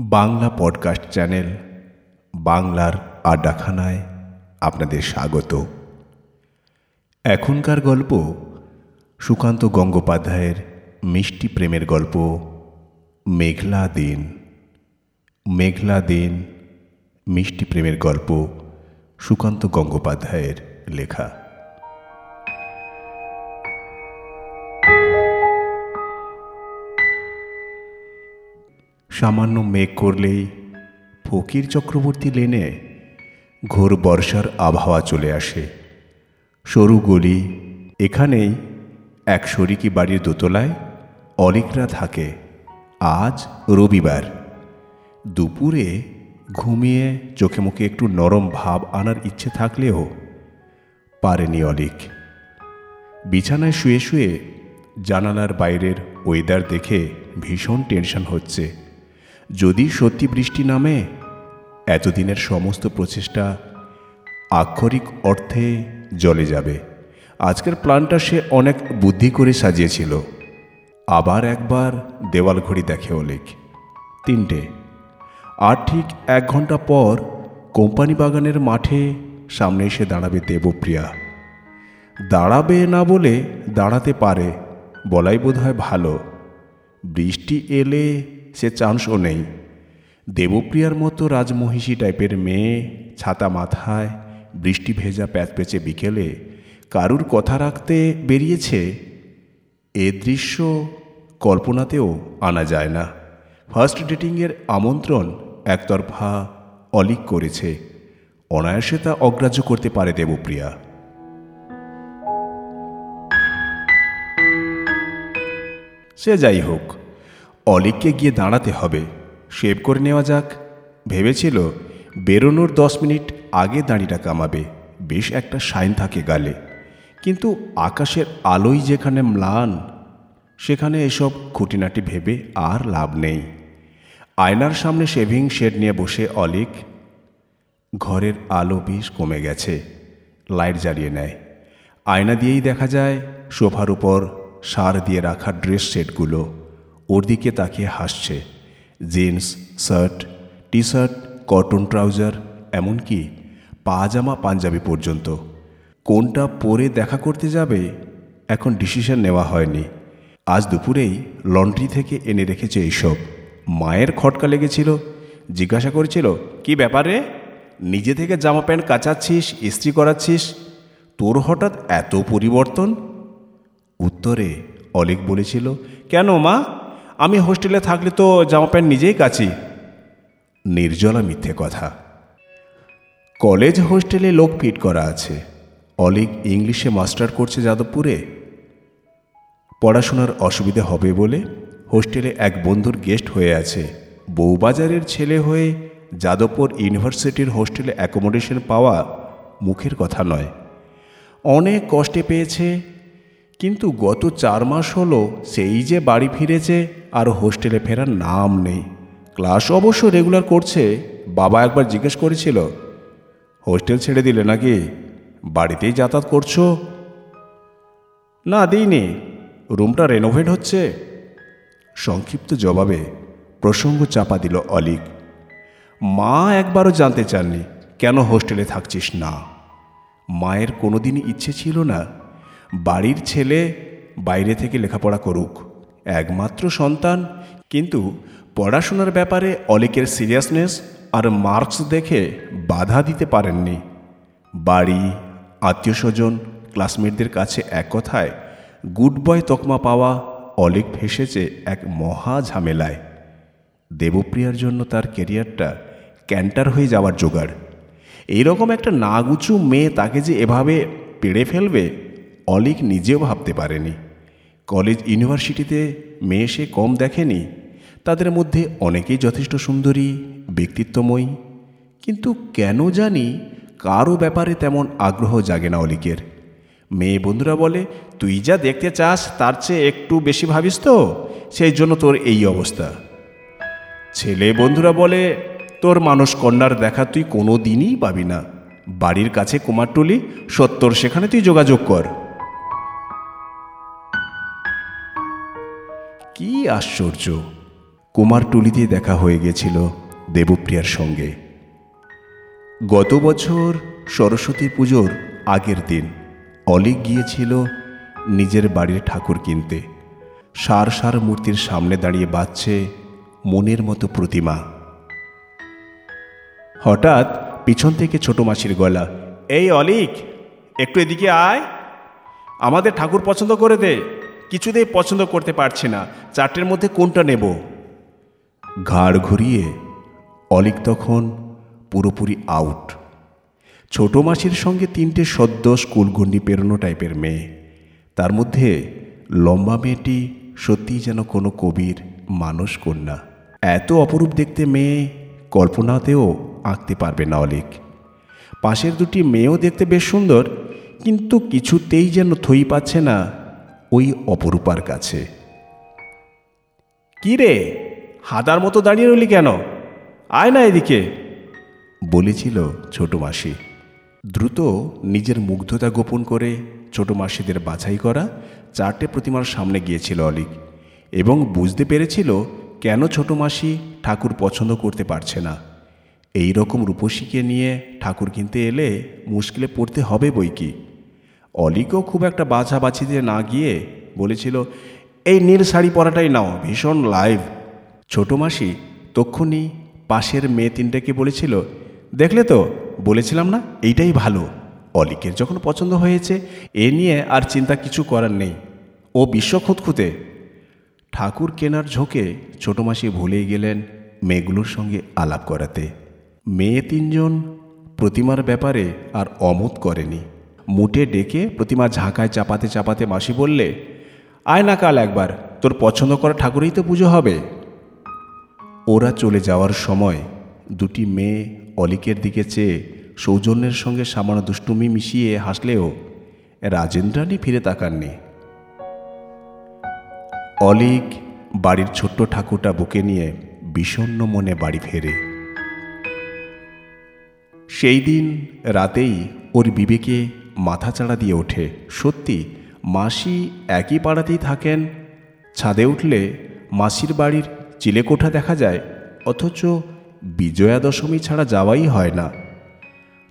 Bangla podcast channel বাংলার আড্ডাখানায় আপনাদের স্বাগত। এখনকার গল্প সুকান্ত গঙ্গোপাধ্যায়ের মিষ্টি প্রেমের গল্প, মেঘলা দিন। মেঘলা দিন, মিষ্টি প্রেমের গল্প সুকান্ত গঙ্গোপাধ্যায়ের লেখা। সামান্য মেঘ করলেই ফকির চক্রবর্তী লেনে ঘোর বর্ষার আবহাওয়া চলে আসে। সরু গলি, এখানেই এক শরিকি বাড়ির দোতলায় অলিকরা থাকে। আজ রবিবার। দুপুরে ঘুমিয়ে চোখে মুখে একটু নরম ভাব আনার ইচ্ছে থাকলেও পারেনি অলিক। বিছানায় শুয়ে শুয়ে জানালার বাইরের ওয়েদার দেখে ভীষণ টেনশন হচ্ছে। যদি সত্যি বৃষ্টি নামে, এতদিনের সমস্ত প্রচেষ্টা আক্ষরিক অর্থে জলে যাবে। আজকের প্ল্যানটা সে অনেক বুদ্ধি করে সাজিয়েছিল। আবার একবার দেওয়াল ঘড়ি দেখে অলিক। তিনটে। আর ঠিক এক ঘণ্টা পর কোম্পানি বাগানের মাঠে সামনে এসে দাঁড়াবে দেবপ্রিয়া। দাঁড়াবে না বলে দাঁড়াতে পারে বলাই বোধ হয় ভালো। বৃষ্টি এলে সে চান্সও নেই। দেবপ্রিয়ার মতো রাজমহিষী টাইপের মেয়ে, ছাতা মাথায়, বৃষ্টি ভেজা প্যাচপেচে বিকেলে কারুর কথা রাখতে বেরিয়েছে? এ দৃশ্য কল্পনাতেও আনা যায় না। ফার্স্ট ডেটিংয়ের আমন্ত্রণ একতরফা অলিক করেছে। অনায়াসে তা অগ্রাহ্য করতে পারে দেবপ্রিয়া। সে যাই হোক অলিককে গিয়ে দাঁড়াতে হবে। শেভ করে নেওয়া যাক। ভেবেছিল, বেরোনোর দশ মিনিট আগে দাঁড়িটা কামাবে। বেশ একটা শাইন থাকে গালে। কিন্তু আকাশের আলোই যেখানে ম্লান, সেখানে এসব খুঁটিনাটি ভেবে আর লাভ নেই। আয়নার সামনে শেভিং শেড নিয়ে বসে অলিক, ঘরের আলো বেশ কমে গেছে। লাইট জ্বালিয়ে নেয়। আয়না দিয়েই দেখা যায়, সোফার উপর সার দিয়ে রাখা ড্রেস সেটগুলো ওর দিকে তাকিয়ে হাসছে। Jeans, shirt T shirt cotton trouser, এমনকি পাজামা পাঞ্জাবি পর্যন্ত। কোনটা পরে দেখা করতে যাবে, এখন ডিসিশন নেওয়া হয়নি। আজ দুপুরেই লন্ড্রি থেকে এনে রেখেছে এইসব মায়ের খটকা লেগেছিল, জিজ্ঞাসা করেছিল, কি ব্যাপারে নিজে থেকে জামা প্যান্ট কাচাচ্ছিস, ইস্ত্রি করাচ্ছিস? তোর হঠাৎ এত পরিবর্তন? উত্তরে অলিক বলেছিল, কেন মা? আমি হোস্টেলে থাকলে তো জামা প্যান্ট নিজেই কাচি। নির্জলা মিথ্যে কথা। কলেজ হোস্টেলে লোক ফিট করা আছে। অলিক ইংলিশে মাস্টার করছে যাদবপুরে। পড়াশোনার অসুবিধা হবে বলে হোস্টেলে এক বন্ধুর গেস্ট হয়ে আছে। বউবাজারের ছেলে হয়ে যাদবপুর ইউনিভার্সিটির হোস্টেলে অ্যাকোমোডেশন পাওয়া মুখের কথা নয়। অনেক কষ্টে পেয়েছে কিন্তু গত চার মাস হলো সেই যে বাড়ি ফিরেছে আর হোস্টেলে ফেরার নাম নেই। ক্লাস অবশ্য রেগুলার করছে, বাবা একবার জিজ্ঞেস করেছিল, হোস্টেল ছেড়ে দিলে নাকি বাড়িতেই যাতায়াত করছ? না, দিইনি। রুমটা রেনোভেট হচ্ছে। সংক্ষিপ্ত জবাবে প্রসঙ্গ চাপা দিল অলিক। মা একবারও জানতে চাননি কেন হোস্টেলে থাকছিস না? মায়ের কোনোদিনই ইচ্ছে ছিল না বাড়ির ছেলে বাইরে থেকে লেখাপড়া করুক। একমাত্র সন্তান, কিন্তু পড়াশোনার ব্যাপারে অলিকের সিরিয়াসনেস আর মার্কস দেখে বাধা দিতে পারেননি। বাড়ি আত্মীয় স্বজন ক্লাসমেটদের কাছে এক কথায় গুড বয় তকমা পাওয়া অলিক ফেসেছে এক মহা ঝামেলায়। দেবপ্রিয়ার জন্য তার কেরিয়ারটা ক্যান্টার হয়ে যাওয়ার জোগাড়। এইরকম একটা নাগুচু মেয়ে তাকে যে এভাবে পেড়ে ফেলবে অলিক নিজেও ভাবতে পারেনি। কলেজ ইউনিভার্সিটিতে মেয়ে সে কম দেখেনি। তাদের মধ্যে অনেকেই যথেষ্ট সুন্দরী, ব্যক্তিত্বময়ী। কিন্তু কেন জানি কারও ব্যাপারে তেমন আগ্রহ জাগে না অলিকের। মেয়ে বন্ধুরা বলে, তুই যা দেখতে চাস, তার চেয়ে একটু বেশি ভাবিস তো। সেই জন্য তোর এই অবস্থা। ছেলে বন্ধুরা বলে, তোর মানুষ কন্যার দেখা তুই কোনো দিনই পাবি না। বাড়ির কাছে কুমারটুলি, সত্তর, সেখানে তুই যোগাযোগ কর। কি আশ্চর্য। কুমারটুলিতে দেখা হয়ে গেছিল দেবপ্রিয়ার সঙ্গে। গত বছর সরস্বতী পুজোর আগের দিন অলিক গিয়েছিল নিজের বাড়ির ঠাকুর কিনতে। সার সার মূর্তির সামনে দাঁড়িয়ে বাজছে মনের মতো প্রতিমা। হঠাৎ পিছন থেকে ছোট মাসির গলা, এই অলিক, একটু এদিকে আয়। আমাদের ঠাকুর পছন্দ করে দে। কিছুতেই পছন্দ করতে পারছি না। চারটের মধ্যে কোনটা নেব? ঘাড় ঘুরিয়ে অলিক তখন পুরোপুরি আউট ছোট মাসির সঙ্গে তিনটে সদ্য স্কুল গণ্ডি পেরোনো টাইপের মেয়ে। তার মধ্যে লম্বা মেয়েটি সত্যিই যেন কোনো কবির মানস কন্যা। এত অপরূপ দেখতে মেয়ে কল্পনাতেও আঁকতে পারবে না অলিক। পাশের দুটি মেয়েও দেখতে বেশ সুন্দর, কিন্তু কিছুতেই যেন থই পাচ্ছে না ওই অপরূপার কাছে। কি রে? হাদার মতো দাঁড়িয়ে রইলি কেন? আয় না এদিকে। বলেছিল ছোট মাসি। দ্রুত নিজের মুগ্ধতা গোপন করে ছোট মাসিদের বাছাই করা চারটে প্রতিমার সামনে গিয়েছিল অলিক এবং বুঝতে পেরেছিল কেন ছোট মাসি ঠাকুর পছন্দ করতে পারছে না। এই রকম রূপসীকে নিয়ে ঠাকুর কিনতে এলে মুশকিলে পড়তে হবে বই কি? অলিকও খুব একটা বাছাবাছিতে না গিয়ে বলেছিল, এই নীল শাড়ি পরাটাই নাও, ভীষণ লাইভ ছোট মাসি তক্ষুনি পাশের মেয়ে তিনটাকে বলেছিল, দেখলে তো, বলেছিলাম না, এইটাই ভালো। অলিকের যখন পছন্দ হয়েছে, এ নিয়ে আর চিন্তা কিছু করার নেই। ও বিশ্ব খুঁতখুঁতে। ঠাকুর কেনার ঝোঁকে ছোট মাসি ভুলেই গেলেন মেয়েগুলোর সঙ্গে আলাপ করাতে। মেয়ে তিনজন প্রতিমার ব্যাপারে আর অমত করেনি। মুটে ডেকে প্রতিমা ঝাঁকায় চাপাতে চাপাতে মাসি বললে, আয় না কাল একবার, তোর পছন্দ করা ঠাকুরেই তো পুজো হবে। ওরা চলে যাওয়ার সময় দুটি মেয়ে অলিকের দিকে চেয়ে সৌজন্যের সঙ্গে সামান্য দুষ্টুমি মিশিয়ে হাসলেও রাজেন্দ্রানি ফিরে তাকাননি। অলিক বাড়ির ছোট্ট ঠাকুরটা বুকে নিয়ে বিষণ্ণ মনে বাড়ি ফেরে। সেই দিন রাতেই ওর বিবেকে মাথাচাড়া দিয়ে ওঠে। সত্যি, মাসি একই পাড়াতেই থাকেন? ছাদে উঠলে মাসির বাড়ির চিলেকোঠা দেখা যায়, অথচ বিজয়া দশমী ছাড়া যাওয়াই হয় না।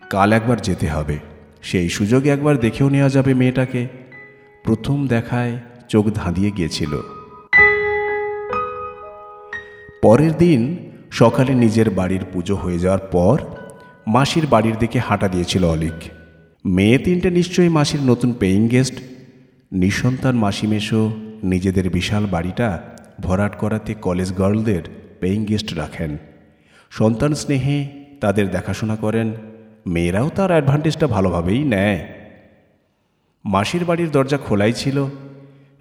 কাল একবার যেতে হবে, সেই সুযোগে একবার দেখেও নেওয়া যাবে মেয়েটাকে। প্রথম দেখায় চোখ ধাঁধিয়ে গিয়েছিল। পরের দিন সকালে নিজের বাড়ির পুজো হয়ে যাওয়ার পর মাসির বাড়ির দিকে হাঁটা দিয়েছিল অলিক। মেয়ে তিনটে নিশ্চয়ই মাসির নতুন পেইং গেস্ট নিঃসন্তান মাসি মেশো নিজেদের বিশাল বাড়িটা ভরাট করাতে কলেজ গার্লদের পেইং গেস্ট রাখেন। সন্তান স্নেহে তাদের দেখাশোনা করেন, মেয়েরাও তার অ্যাডভান্টেজটা ভালোভাবেই নেয়। মাসির বাড়ির দরজা খোলাই ছিল,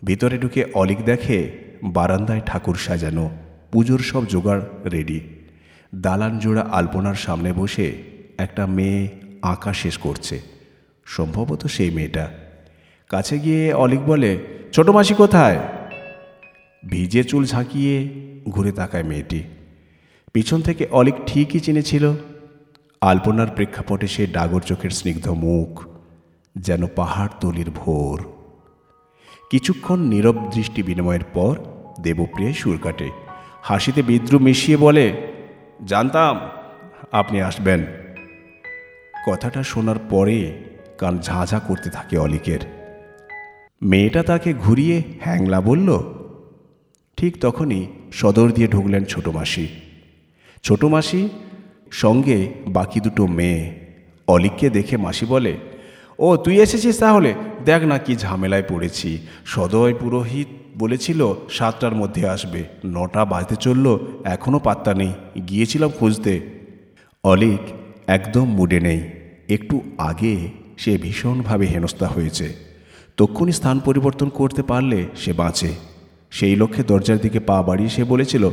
ভিতরে ঢুকে অলিক দেখে বারান্দায় ঠাকুর সাজানো, পুজোর সব জোগাড় রেডি দালান জোড়া আলপনার সামনে বসে একটা মেয়ে আঁকা শেষ করছে। সম্ভবত সেই মেয়েটা। কাছে গিয়ে অলিক বলে, ছোট মাসি কোথায়? ভিজে চুল ঝাঁকিয়ে ঘুরে তাকায় মেয়েটি। পিছন থেকে অলিক ঠিকই চিনেছিল, আলপনার প্রেক্ষাপটে সে ডাগর চোখের স্নিগ্ধ মুখ যেন পাহাড় তলির ভোর। কিছুক্ষণ নীরব দৃষ্টি বিনিময়ের পর দেবপ্রিয় সুর কাটে, হাসিতে বিদ্রুপ মিশিয়ে বলে, জানতাম আপনি আসবেন। কথাটা শোনার পরে কান ঝাঁঝা করতে থাকে অলিকের। মেয়েটা তাকে ঘুরিয়ে হ্যাংলা বলল, ঠিক তখনই সদর দিয়ে ঢুকলেন ছোট মাসি। ছোট মাসি, সঙ্গে বাকি দুটো মেয়ে। অলিককে দেখে মাসি বলে, ও, তুই এসেছিস তাহলে? দেখ না কি ঝামেলায় পড়েছি। সদয় পুরোহিত বলেছিল সাতটার মধ্যে আসবে। নটা বাজতে চলল এখনও পাত্তা নেই। গিয়েছিলাম খুঁজতে। অলিক একদম মুডে নেই। একটু আগে সে ভীষণভাবে হেনস্থা হয়েছে। তক্ষুনি স্থান পরিবর্তন করতে পারলে সে বাঁচে। সেই লক্ষ্যে দরজার দিকে পা বাড়িয়ে সে বলেছিল,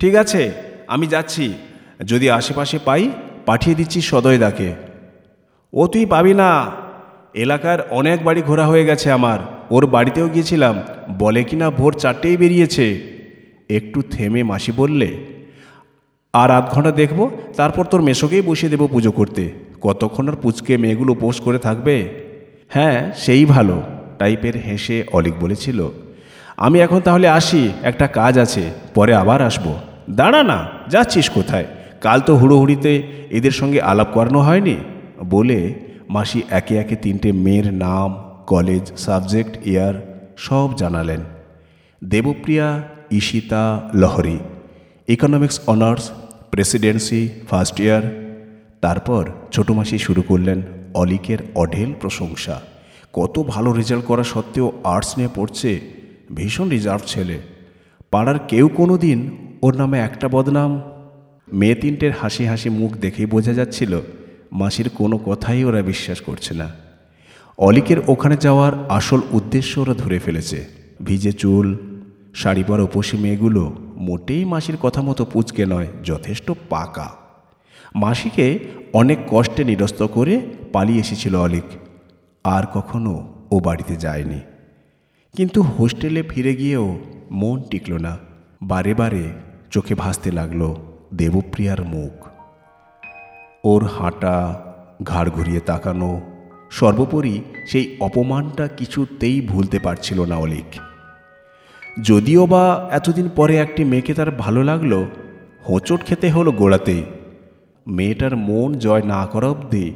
ঠিক আছে, আমি যাচ্ছি। যদি আশেপাশে পাই, পাঠিয়ে দিচ্ছি সদয়দাকে। ও তুই পাবি না। এলাকার অনেক বাড়ি ঘোরা হয়ে গেছে আমার। ওর বাড়িতেও গিয়েছিলাম। বলে কিনা ভোর চারটেই বেরিয়েছে। একটু থেমে মাসি বললে, আর আধ ঘণ্টা দেখব, তারপর তোর মেশোকেই বসিয়ে দেবো পুজো করতে। কতক্ষণ আর পুচকে মেয়েগুলো উপোস করে থাকবে? হ্যাঁ সেই ভালো, টাইপের হেসে অলিক বলেছিল। আমি এখন তাহলে আসি, একটা কাজ আছে, পরে আবার আসব। দাঁড়া না, যাচ্ছিস কোথায়? কাল তো হুড়োহুড়িতে এদের সঙ্গে আলাপ করানো হয়নি? বলে মাসি একে একে তিনটে মেয়ের নাম, কলেজ, সাবজেক্ট, ইয়ার, সব জানালেন। Debpriya, Ishita, Lahari. Economics, honours, Presidency, first year তারপর ছোটো মাসি শুরু করলেন অলিকের অঢেল প্রশংসা। কত ভালো রেজাল্ট করা সত্ত্বেও আর্টস নিয়ে পড়ছে ভীষণ রিজার্ভ ছেলে। পাড়ার কেউ কোনো দিন ওর নামে একটা বদনাম। মেয়ে তিনটের হাসি হাসি মুখ দেখেই বোঝা যাচ্ছিল মাসির কোনো কথাই ওরা বিশ্বাস করছে না। অলিকের ওখানে যাওয়ার আসল উদ্দেশ্য ওরা ধরে ফেলেছে। ভিজে চুল, শাড়ি পরা উপসী মেয়েগুলো মোটেই মাসির কথা মতো পুচকে নয়, যথেষ্ট পাকা। মাসিকে অনেক কষ্টে নিরস্ত করে পালিয়ে এসেছিল অলিক। আর কখনো ও বাড়িতে যায়নি। কিন্তু হোস্টেলে ফিরে গিয়েও মন টিকল না। বারে বারে চোখে ভাসতে লাগল দেবপ্রিয়ার মুখ। ওর হাঁটা, ঘাড় ঘুরিয়ে তাকানো, সর্বোপরি সেই অপমানটা কিছুতেই ভুলতে পারছিল না অলিক। যদিও বা এতদিন পরে একটি মেয়েকে তার ভালো লাগল, হোঁচট খেতে হলো গোড়াতেই। মেয়েটার মন জয় না করা অবধি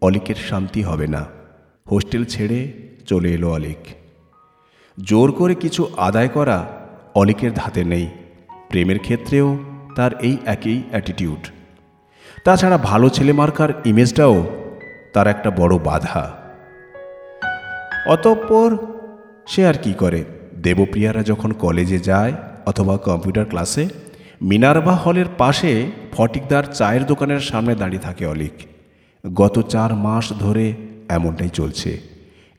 অলিকের শান্তি হবে না। হোস্টেল ছেড়ে চলে এলো অলিক। জোর করে কিছু আদায় করা অলিকের ধাতে নেই। প্রেমের ক্ষেত্রেও তার এই একই অ্যাটিটিউড তাছাড়া ভালো ছেলে মার্কার ইমেজটাও তার একটা বড় বাধা। অতঃপর সে আর কি করে? দেবপ্রিয়ারা যখন কলেজে যায় অথবা কম্পিউটার ক্লাসে মিনারভা হলের পাশে ফটিকদার চায়ের দোকানের সামনে দাঁড়িয়ে থাকে অলিক। গত চার মাস ধরে এমনটাই চলছে।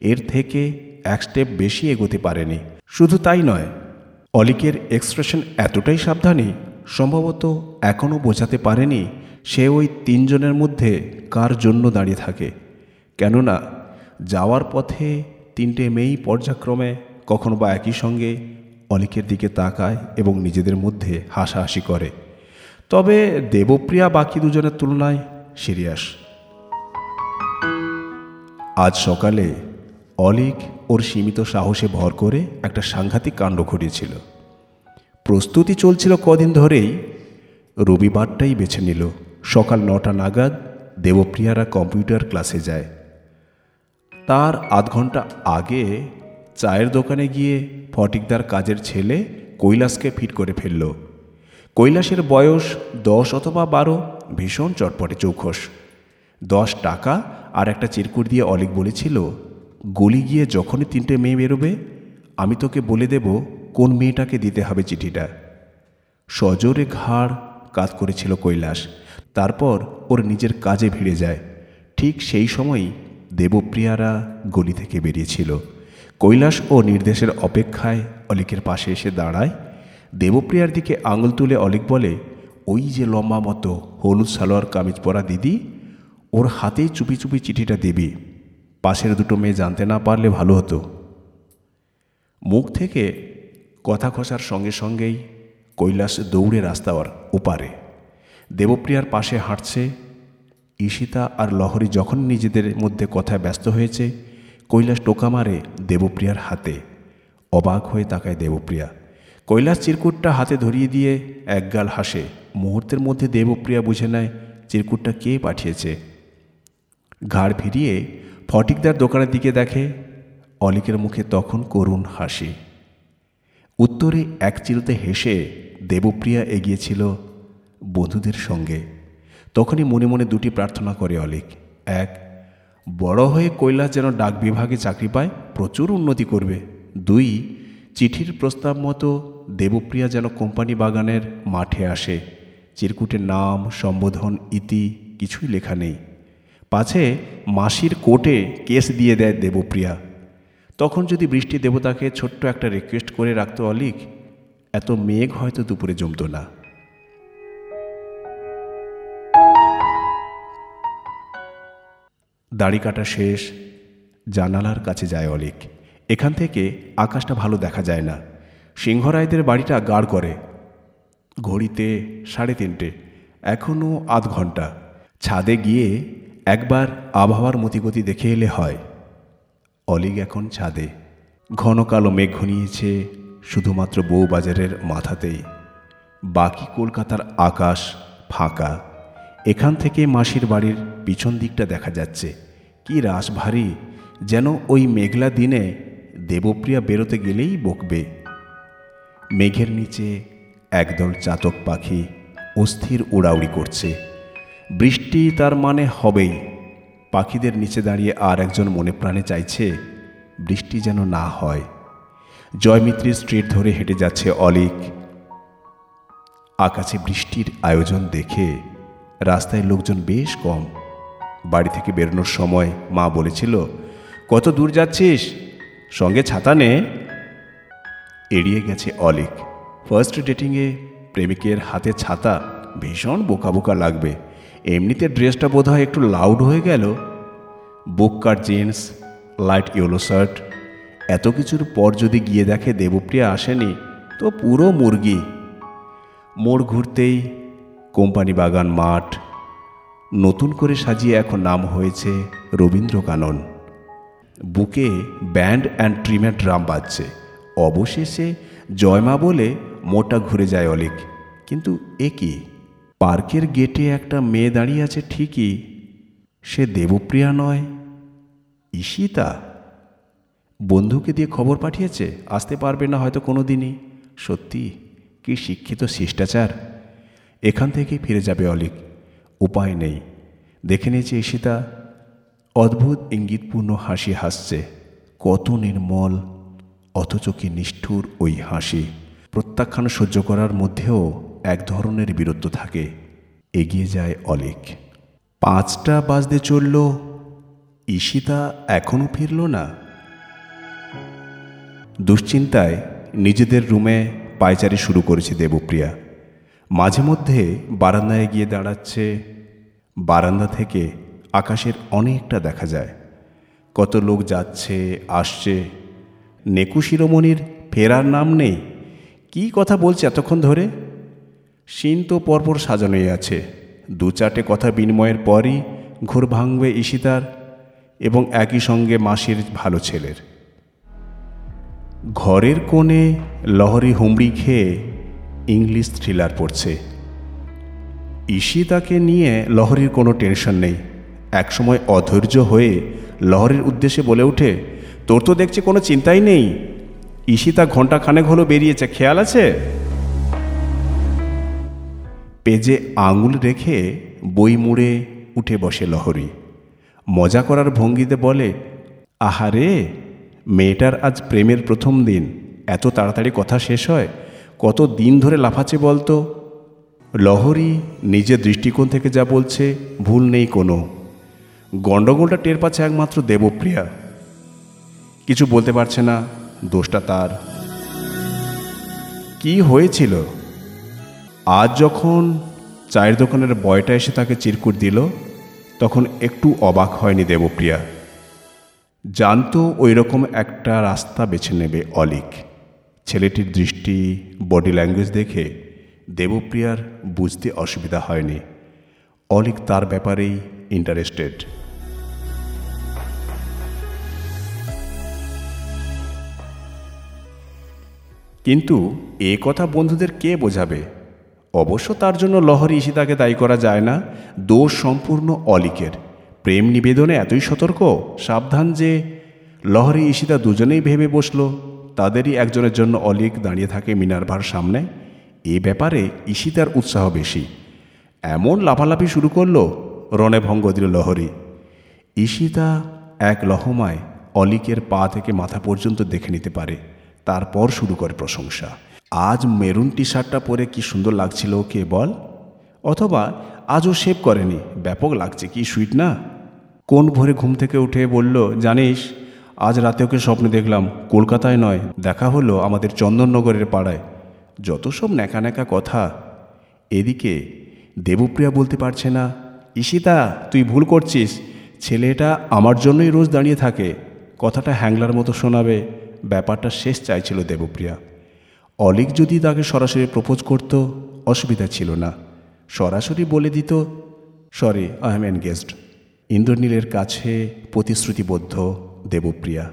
এর থেকে এক স্টেপ বেশি এগোতে পারেনি। শুধু তাই নয়, অলিকের এক্সপ্রেশন এতটাই সাবধানী, সম্ভবত এখনও বোঝাতে পারেনি সে ওই তিনজনের মধ্যে কার জন্য দাঁড়িয়ে থাকে। কেননা, যাওয়ার পথে তিনটে মেয়েই পর্যাক্রমে কখনো বা একই সঙ্গে অলিকের দিকে তাকায় এবং নিজেদের মধ্যে হাসাহাসি করে। তবে দেবপ্রিয়া বাকি দুজনের তুলনায় সিরিয়াস। আজ সকালে অলিক ওর সীমিত সাহসে ভর করে একটা সাংঘাতিক কাণ্ড ঘটিয়েছিল। প্রস্তুতি চলছিল কদিন ধরেই। রবিবারটাই বেছে নিল। সকাল নটা নাগাদ দেবপ্রিয়ারা কম্পিউটার ক্লাসে যায়। তার আধ ঘণ্টা আগে চায়ের দোকানে গিয়ে ফটিকদার কাজের ছেলে কৈলাসকে ফিট করে ফেলল। কৈলাসের বয়স দশ অথবা বারো, ভীষণ চটপটে চৌখস দশ টাকা আর একটা চিরকুট দিয়ে অলিক বলেছিল, গলি গিয়ে যখনই তিনটে মেয়ে বেরোবে, আমি তোকে বলে দেব কোন মেয়েটাকে দিতে হবে চিঠিটা। সজোরে ঘাড় কাত করেছিল কৈলাস। তারপর ওর নিজের কাজে ভিড়ে যায়। ঠিক সেই সময়ই দেবপ্রিয়ারা গলি থেকে বেরিয়েছিল। কৈলাস ও নির্দেশের অপেক্ষায় অলিকের পাশে এসে দাঁড়ায়। দেবপ্রিয়ার দিকে আঙুল তুলে অলিক বলে, ওই যে লম্বা মতো, হলুদ সালোয়ার কামিজ পরা দিদি, ওর হাতেই চুপি চুপি চিঠিটা দিবি। পাশের দুটো মেয়ে জানতে না পারলে ভালো হতো। মুখ থেকে কথা খসার সঙ্গে সঙ্গেই কৈলাস দৌড়ে রাস্তার ওপারে। দেবপ্রিয়ার পাশে হাঁটছে। ঈশিতা আর লহরী যখন নিজেদের মধ্যে কথায় ব্যস্ত হয়েছে কৈলাস টোকা মারে দেবপ্রিয়ার হাতে। অবাক হয়ে তাকায় দেবপ্রিয়া। কৈলাস চিরকুটটা হাতে ধরিয়ে দিয়ে একগাল হাসে। মুহূর্তের মধ্যে দেবপ্রিয়া বুঝে নেয় চিরকুটটা কে পাঠিয়েছে। ঘাড় ফিরিয়ে ফটিকদার দোকানের দিকে দেখে অলিকের মুখে তখন করুণ হাসি। উত্তরে এক চিলতে হেসে দেবপ্রিয়া এগিয়েছিল বন্ধুদের সঙ্গে। তখনই মনে মনে দুটি প্রার্থনা করে অলিক। এক বড় হয়ে কৈলাস যেন ডাক বিভাগে চাকরি পায়, প্রচুর উন্নতি করবে। দুই, চিঠির প্রস্তাব মতো দেবপ্রিয়া যেন কোম্পানি বাগানের মাঠে আসে। চিরকুটের নাম, সম্বোধন, ইতি, কিছুই লেখা নেই। পাছে মাসির কোর্টে কেস দিয়ে দেয় দেবপ্রিয়া। তখন যদি বৃষ্টি দেবতাকে ছোট্ট একটা রিকোয়েস্ট করে রাখতো অলিক, এত মেঘ হয়তো দুপুরে জমতো না। দাড়ি কাটা শেষ, জানালার কাছে যায় অলিক। এখান থেকে আকাশটা ভালো দেখা যায় না। সিংহরায়দের বাড়িটা গাড় করে। ঘড়িতে সাড়ে তিনটে এখনও আধ ঘণ্টা ছাদে গিয়ে একবার আবহাওয়ার মতিগতি দেখে এলে হয়। অলিগ এখন ছাদে। ঘন কালো মেঘ ঘনিয়েছে শুধুমাত্র বউবাজারের মাথাতেই। বাকি কলকাতার আকাশ ফাঁকা। এখান থেকে মাসির বাড়ির পিছন দিকটা দেখা যাচ্ছে। কি রাস ভারী, যেন ওই মেঘলা দিনে দেবপ্রিয়া বেরোতে গেলেই বকবে। মেঘের নিচে একদল চাতক পাখি অস্থির উড়াউড়ি করছে। বৃষ্টি তার মানে হবেই। পাখিদের নিচে দাঁড়িয়ে আর একজন মনে প্রাণে চাইছে, বৃষ্টি যেন না হয়। জয়মিত্রী স্ট্রিট ধরে হেঁটে যাচ্ছে অলিক। আকাশে বৃষ্টির আয়োজন দেখে রাস্তায় লোকজন বেশ কম। বাড়ি থেকে বেরোনোর সময় মা বলেছিল, কত দূর যাচ্ছিস? সঙ্গে ছাতা নে। এড়িয়ে গেছে অলিক। ফার্স্ট ডেটিংয়ে প্রেমিকের হাতে ছাতা ভীষণ বোকা বোকা লাগবে। এমনিতে ড্রেসটা বোধহয় একটু লাউড হয়ে গেল। বুককার জিন্স লাইট ইয়েলো শার্ট এত কিছুর পর যদি গিয়ে দেখে দেবপ্রিয়া আসেনি, তো পুরো মুরগি। মোড় ঘুরতেই কোম্পানি বাগান মাঠ নতুন করে সাজিয়ে এখন নাম হয়েছে রবীন্দ্র কানন বুকে ব্যান্ড অ্যান্ড ট্রিমের ড্রাম বাজছে। অবশেষে জয়মা বলে মোটা ঘুরে যায় অলিক। কিন্তু এ কি? পার্কের গেটে একটা মেয়ে দাঁড়িয়ে আছে ঠিকই। সে দেবপ্রিয়া নয়, ঈশিতা। বন্ধুকে দিয়ে খবর পাঠিয়েছে, আসতে পারবে না হয়তো কোনো দিনই সত্যি, কি শিক্ষিত শিষ্টাচার। এখান থেকে ফিরে যাবে অলিক। উপায় নেই। দেখে নিয়েছে ঈশিতা, অদ্ভুত ইঙ্গিতপূর্ণ হাসি হাসছে। কত নির্মল, অথচ কি নিষ্ঠুর ওই হাসি। প্রত্যাখ্যান সহ্য করার মধ্যেও এক ধরনের বীরত্ব থাকে। এগিয়ে যায় অলিক। পাঁচটা বাজতে চলল। ঈশিতা এখনও ফিরল না? দুশ্চিন্তায় নিজেদের রুমে পায়চারি শুরু করেছে দেবপ্রিয়া। মাঝে মধ্যে বারান্দায় গিয়ে দাঁড়াচ্ছে। বারান্দা থেকে আকাশের অনেকটা দেখা যায়। কত লোক যাচ্ছে, আসছে। নেকু শিরোমণির ফেরার নাম নেই। কি কথা বলছে এতক্ষণ ধরে? সিন তো পরপর সাজানোই আছে। দু চারটে কথা বিনিময়ের পরই ঘোর ভাঙবে ঈশিতার এবং একই সঙ্গে মাসির ভালো ছেলের। ঘরের কোণে লহরি হুমড়ি খেয়ে ইংলিশ থ্রিলার পড়ছে। ঈশিতাকে নিয়ে লহরির কোনো টেনশন নেই। একসময় অধৈর্য হয়ে লহরির উদ্দেশ্যে বলে ওঠে, তোর তো দেখছি কোনো চিন্তাই নেই। ঈশিতা ঘণ্টা খানেক হলো বেরিয়েছে, খেয়াল আছে? পেজে আঙুল রেখে বই মুড়ে উঠে বসে লহরি। মজা করার ভঙ্গিতে বলে, আহারে, মেয়েটার আজ প্রেমের প্রথম দিন। এত তাড়াতাড়ি কথা শেষ হয় কত দিন ধরে লাফাচ্ছে বলতো? লহরি নিজের দৃষ্টিকোণ থেকে যা বলছে, ভুল নেই কোনো। গণ্ডগোলটা টের পাচ্ছে একমাত্র দেবপ্রিয়া। কিছু বলতে পারছে না, দোষটা তার। কি হয়েছিল? আজ যখন চায়ের দোকানের বয়টা এসে তাকে চিরকুট দিল, তখন একটু অবাক হয়নি দেবপ্রিয়া। জানতো ওই রকম একটা রাস্তা বেছে নেবে অলিক। ছেলেটির দৃষ্টি বডি ল্যাঙ্গুয়েজ দেখে দেবপ্রিয়ার বুঝতে অসুবিধা হয়নি। অলিক তার ব্যাপারেই ইন্টারেস্টেড কিন্তু এ কথা বন্ধুদের কে বোঝাবে? অবশ্য তার জন্য লহরি ঈশিতাকে দায়ী করা যায় না। দোষ সম্পূর্ণ অলিকের। প্রেম নিবেদনে এতই সতর্ক, সাবধান যে লহরি ইশিতা দুজনেই ভেবে বসল। তাদেরই একজনের জন্য অলিক দাঁড়িয়ে থাকে মিনারভার সামনে। এ ব্যাপারে ঈশিতার উৎসাহ বেশি। এমন লাফালাফি শুরু করল রণে ভঙ্গ দিল লহরি। ঈশিতা এক লহমায় অলিকের পা থেকে মাথা পর্যন্ত দেখে নিতে পারে। তারপর শুরু করে প্রশংসা। আজ মেরুন টি শার্টটা পরে কি সুন্দর লাগছিল কে বল? অথবা আজও শেভ করেনি। ব্যাপক লাগছে কি সুইট না? কোন ভোরে ঘুম থেকে উঠে বলল, জানিস আজ রাতে ওকে স্বপ্নে দেখলাম, কলকাতায় নয়, দেখা হলো আমাদের চন্দননগরের পাড়ায়। যত সব ন্যাকা ন্যাকা কথা। এদিকে, দেবপ্রিয়া বলতে পারছে না, ঈশিতা, তুই ভুল করছিস, ছেলেটা আমার জন্যই রোজ দাঁড়িয়ে থাকে, কথাটা হ্যাংলার মতো শোনাবে, ব্যাপারটা শেষ চাইছিল দেবপ্রিয়া। অলিক যদি তাকে সরাসরি প্রপোজ করত, অসুবিধা ছিল না। সরাসরি বলে দিত সরি আই এম এনগেজড ইন্দ্রনীলের কাছে প্রতিশ্রুতিবদ্ধ। দেবপ্রিয়া।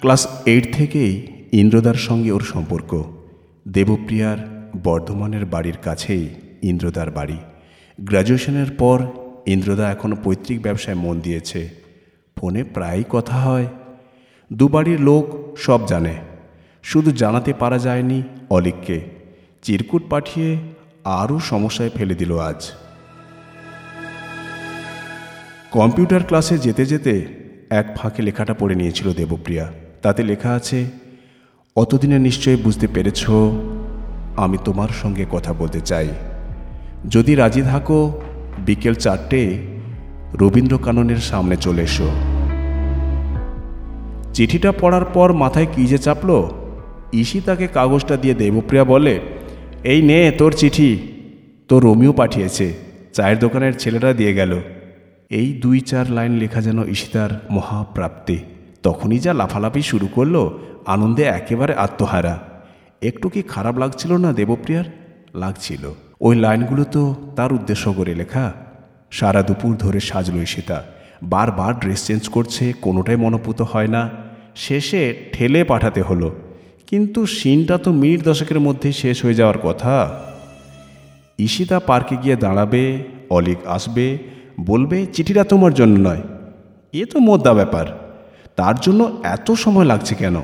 ক্লাস এইট থেকেই ইন্দ্রদার সঙ্গে ওর সম্পর্ক। দেবপ্রিয়ার বর্ধমানের বাড়ির কাছেই ইন্দ্রদার বাড়ি। গ্র্যাজুয়েশনের পর ইন্দ্রদা এখনও পৈতৃক ব্যবসায় মন দিয়েছে। ফোনে প্রায়ই কথা হয়। দুবাড়ির লোক সব জানে। শুধু জানাতে পারা যায়নি অলিককে। চিরকুট পাঠিয়ে আরও সমস্যায় ফেলে দিল আজ। কম্পিউটার ক্লাসে যেতে যেতে এক ফাঁকে লেখাটা পড়ে নিয়েছিল দেবপ্রিয়া। তাতে লেখা আছে, অতদিনে নিশ্চয়ই বুঝতে পেরেছ, আমি তোমার সঙ্গে কথা বলতে চাই। যদি রাজি থাকো, বিকেল চারটে রবীন্দ্র কাননের সামনে চলে এসো। চিঠিটা পড়ার পর মাথায় কী যে চাপলো, ইসি তাকে কাগজটা দিয়ে দেবপ্রিয়া বলে, এই নে তোর চিঠি তোর রোমিও পাঠিয়েছে, চায়ের দোকানের ছেলেরা দিয়ে গেল। এই দুই চার লাইন লেখা যেন ঈশিতার মহাপ্রাপ্তি। তখনই যা লাফালাফি শুরু করল, আনন্দে একেবারে আত্মহারা। একটু কি খারাপ লাগছিল না দেবপ্রিয়ার? লাগছিল। ওই লাইনগুলো তো তার উদ্দেশ্য করে লেখা। সারা দুপুর ধরে সাজলো ঈশিতা। বারবার ড্রেস চেঞ্জ করছে, কোনোটাই মনোপুত হয় না। শেষে ঠেলে পাঠাতে হলো। কিন্তু সিনটা তো মিনিট দশকের মধ্যেই শেষ হয়ে যাওয়ার কথা। ঈশিতা পার্কে গিয়ে দাঁড়াবে, অলিক আসবে বলবে, চিঠিটা তোমার জন্য নয়। এ তো মোদ্দা ব্যাপার। তার জন্য এত সময় লাগছে কেন?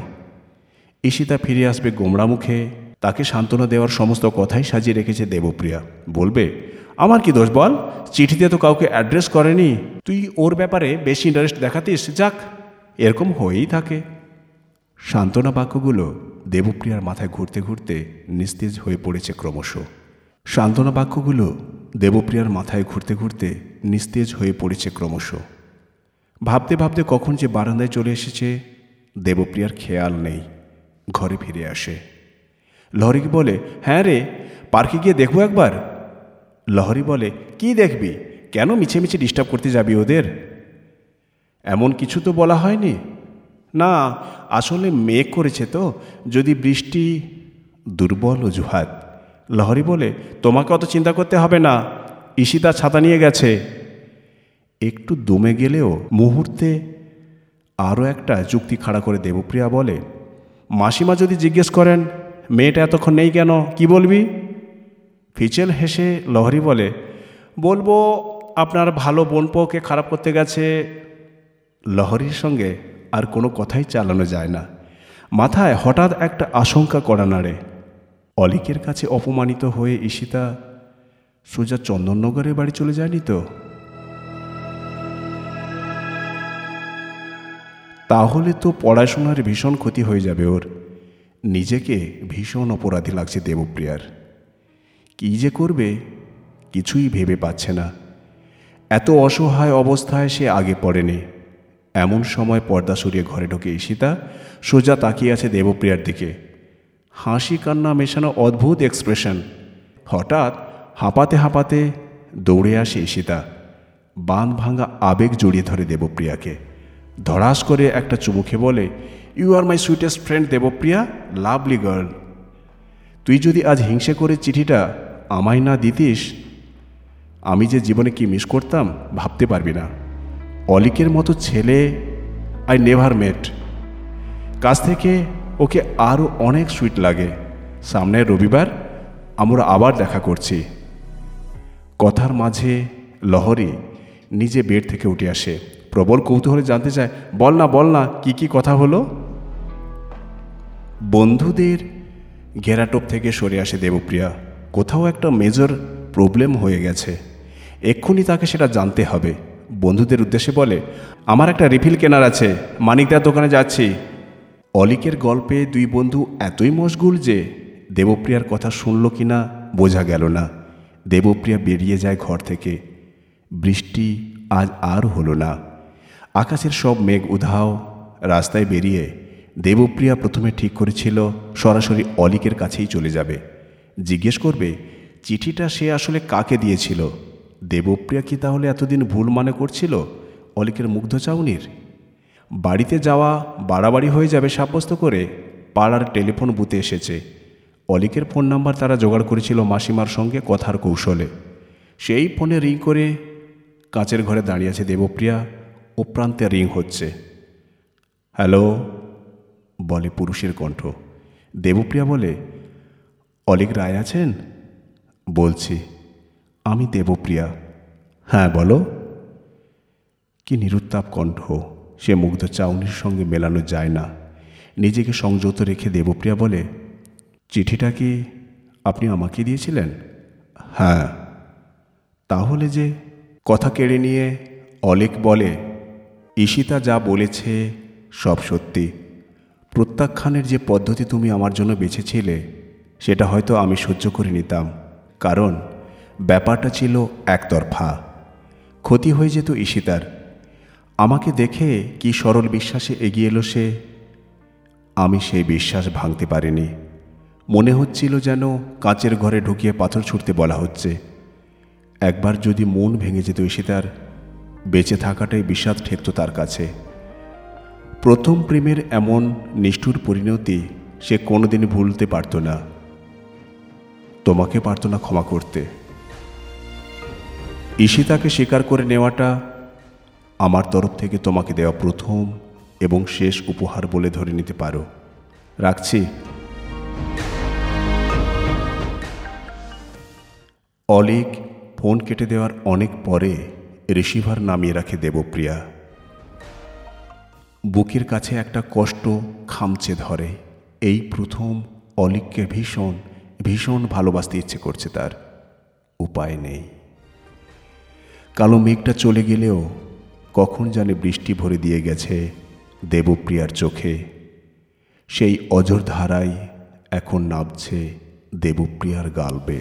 ঈশিতা ফিরে আসবে গোমড়া মুখে। তাকে সান্ত্বনা দেওয়ার সমস্ত কথাই সাজিয়ে রেখেছে দেবপ্রিয়া। বলবে, আমার কি দোষ বল? চিঠিতে তো কাউকে অ্যাড্রেস করেনি। তুই ওর ব্যাপারে বেশি ইন্টারেস্ট দেখাতিস, যাক। এরকম হয়েই থাকে। সান্ত্বনা বাক্যগুলো দেবপ্রিয়ার মাথায় ঘুরতে ঘুরতে নিস্তেজ হয়ে পড়েছে ক্রমশ। সান্ত্বনা বাক্যগুলো দেবপ্রিয়ার মাথায় ঘুরতে ঘুরতে নিস্তেজ হয়ে পড়েছে ক্রমশ। ভাবতে ভাবতে কখন যে বারান্দায় চলে এসেছে, দেবপ্রিয়ার খেয়াল নেই, ঘরে ফিরে আসে। লহরিকে বলে হ্যাঁ রে, পার্কে গিয়ে দেখব একবার? লহরি বলে, কি দেখবি? কেন মিছে মিছে ডিস্টার্ব করতে যাবি ওদের? এমন কিছু তো বলা হয়নি? না, আসলে মেঘ করেছে তো, যদি বৃষ্টি, দুর্বল অজুহাত। লহরি বলে, তোমাকে অত চিন্তা করতে হবে না ঈশিতা ছাতা নিয়ে গেছে। একটু দমে গেলেও মুহূর্তে আরও একটা যুক্তি খাড়া করে দেবপ্রিয়া বলে, মাসিমা যদি জিজ্ঞেস করেন, মেয়েটা এতক্ষণ নেই কেন, কি বলবি? ফিচেল হেসে লহরি বলে, বলব, আপনার ভালো বোনপোকে খারাপ করতে গেছে। লহরির সঙ্গে আর কোনো কথাই চালানো যায় না। মাথায় হঠাৎ একটা আশঙ্কা করা নাড়ে। অলিকের কাছে অপমানিত হয়ে ঈশিতা সোজা চন্দননগরের বাড়ি চলে যায়নি তো? তাহলে তো পড়াশোনার ভীষণ ক্ষতি হয়ে যাবে ওর। নিজেকে ভীষণ অপরাধী লাগছে দেবপ্রিয়ার। কী যে করবে, কিছুই ভেবে পাচ্ছে না। এত অসহায় অবস্থায় সে আগে পড়েনি। এমন সময় পর্দা সরিয়ে ঘরে ঢোকে ঈশিতা সোজা তাকিয়ে আছে দেবপ্রিয়ার দিকে। হাসি কান্না মেশানো অদ্ভুত এক্সপ্রেশন। হঠাৎ হাঁপাতে হাঁপাতে দৌড়ে আসে ঈশিতা। বান ভাঙা আবেগ জড়িয়ে ধরে দেবপ্রিয়াকে। ধরাস করে একটা চুমুখে বলে you are my sweetest friend Debapriya lovely girl তুই যদি আজ হিংসে করে চিঠিটা আমায় না দিতিস, আমি যে জীবনে কি মিস করতাম ভাবতে পারবি না। অলিকের মতো ছেলে আই নেভার মেট কাছ থেকে ওকে আরও অনেক সুইট লাগে। সামনের রবিবার আমরা আবার দেখা করছি। কথার মাঝে লহরি নিজে বেড থেকে উঠে আসে। প্রবল কৌতূহলে জানতে চায়, বল না বল না, কী কী কথা হলো? বন্ধুদের ঘেরাটোপ থেকে সরে আসে দেবপ্রিয়া। কোথাও একটা মেজর প্রবলেম হয়ে গেছে। এক্ষুনি তাকে সেটা জানতে হবে। বন্ধুদের উদ্দেশ্যে বলে, আমার একটা রিফিল কেনার আছে। মানিকদার দোকানে যাচ্ছি। অলিকের গল্পে দুই বন্ধু এতই মশগুল যে দেবপ্রিয়ার কথা শুনল কিনা বোঝা গেল না। দেবপ্রিয়া বেরিয়ে যায় ঘর থেকে। বৃষ্টি আজ আর হলো না। আকাশের সব মেঘ উধাও রাস্তায় বেরিয়ে দেবপ্রিয়া প্রথমে ঠিক করেছিল সরাসরি অলিকের কাছেই চলে যাবে। জিজ্ঞেস করবে, চিঠিটা সে আসলে কাকে দিয়েছিল? দেবপ্রিয়া কি তাহলে এতদিন ভুল মানে করছিল? অলিকের মুগ্ধ চাউনির? বাড়িতে যাওয়া বাড়াবাড়ি হয়ে যাবে সাব্যস্ত করে পাড়ার টেলিফোন বুথে এসেছে। অলিকের ফোন নাম্বার তারা জোগাড় করেছিল মাসিমার সঙ্গে কথার কৌশলে। সেই ফোনে রিং করে কাঁচের ঘরে দাঁড়িয়ে আছে দেবপ্রিয়া ও প্রান্তে রিং হচ্ছে। হ্যালো, বলে পুরুষের কণ্ঠ। দেবপ্রিয়া বলে, অলিক রায় আছেন? বলছি, আমি দেবপ্রিয়া। হ্যাঁ বলো। কি নিরুত্তাপ কণ্ঠ, সে মুগ্ধ চাউনির সঙ্গে মেলানো যায় না। নিজেকে সংযত রেখে দেবপ্রিয়া বলে চিঠিটা কি আপনি আমাকে দিয়েছিলেন? হ্যাঁ। তাহলে যে কথা কেড়ে নিয়ে অলেক বলে, ঈশিতা যা বলেছে সব সত্যি। প্রত্যাখ্যানের যে পদ্ধতি তুমি আমার জন্য বেছেছিলে, সেটা হয়তো আমি সহ্য করে নিতাম। কারণ ব্যাপারটা ছিল একতরফা। ক্ষতি হয়ে যেত ঈশিতার। আমাকে দেখে কি সরল বিশ্বাসে এগিয়ে এলো সে, আমি সেই বিশ্বাস ভাঙতে পারিনি। মনে হচ্ছিল যেন কাঁচের ঘরে ঢুকিয়ে পাথর ছুটতে বলা হচ্ছে। একবার যদি মন ভেঙে যেত ঈশিতার বেঁচে থাকাটাই বিষাদ ঠেকত তার কাছে। প্রথম প্রেমের এমন নিষ্ঠুর পরিণতি সে কোনোদিন ভুলতে পারত না। তোমাকে পারত না ক্ষমা করতে। ঈশিতাকে স্বীকার করে নেওয়াটা আমার তরফ থেকে তোমাকে দেওয়া প্রথম এবং শেষ উপহার বলে ধরে নিতে পারো। রাখছি। অলিক ফোন কেটে দেওয়ার অনেক পরে রিসিভার নামিয়ে রাখে দেবপ্রিয়া। বুকের কাছে একটা কষ্ট খামচে ধরে। এই প্রথম অলিককে ভীষণ ভীষণ ভালোবাসতে ইচ্ছে করছে তার। উপায় নেই। কালো মেঘটা চলে গেলেও কখন জানে বৃষ্টি ভরে দিয়ে গেছে দেবপ্রিয়ার চোখে। সেই অজর ধারাই এখন নামছে দেবপ্রিয়ার গালবে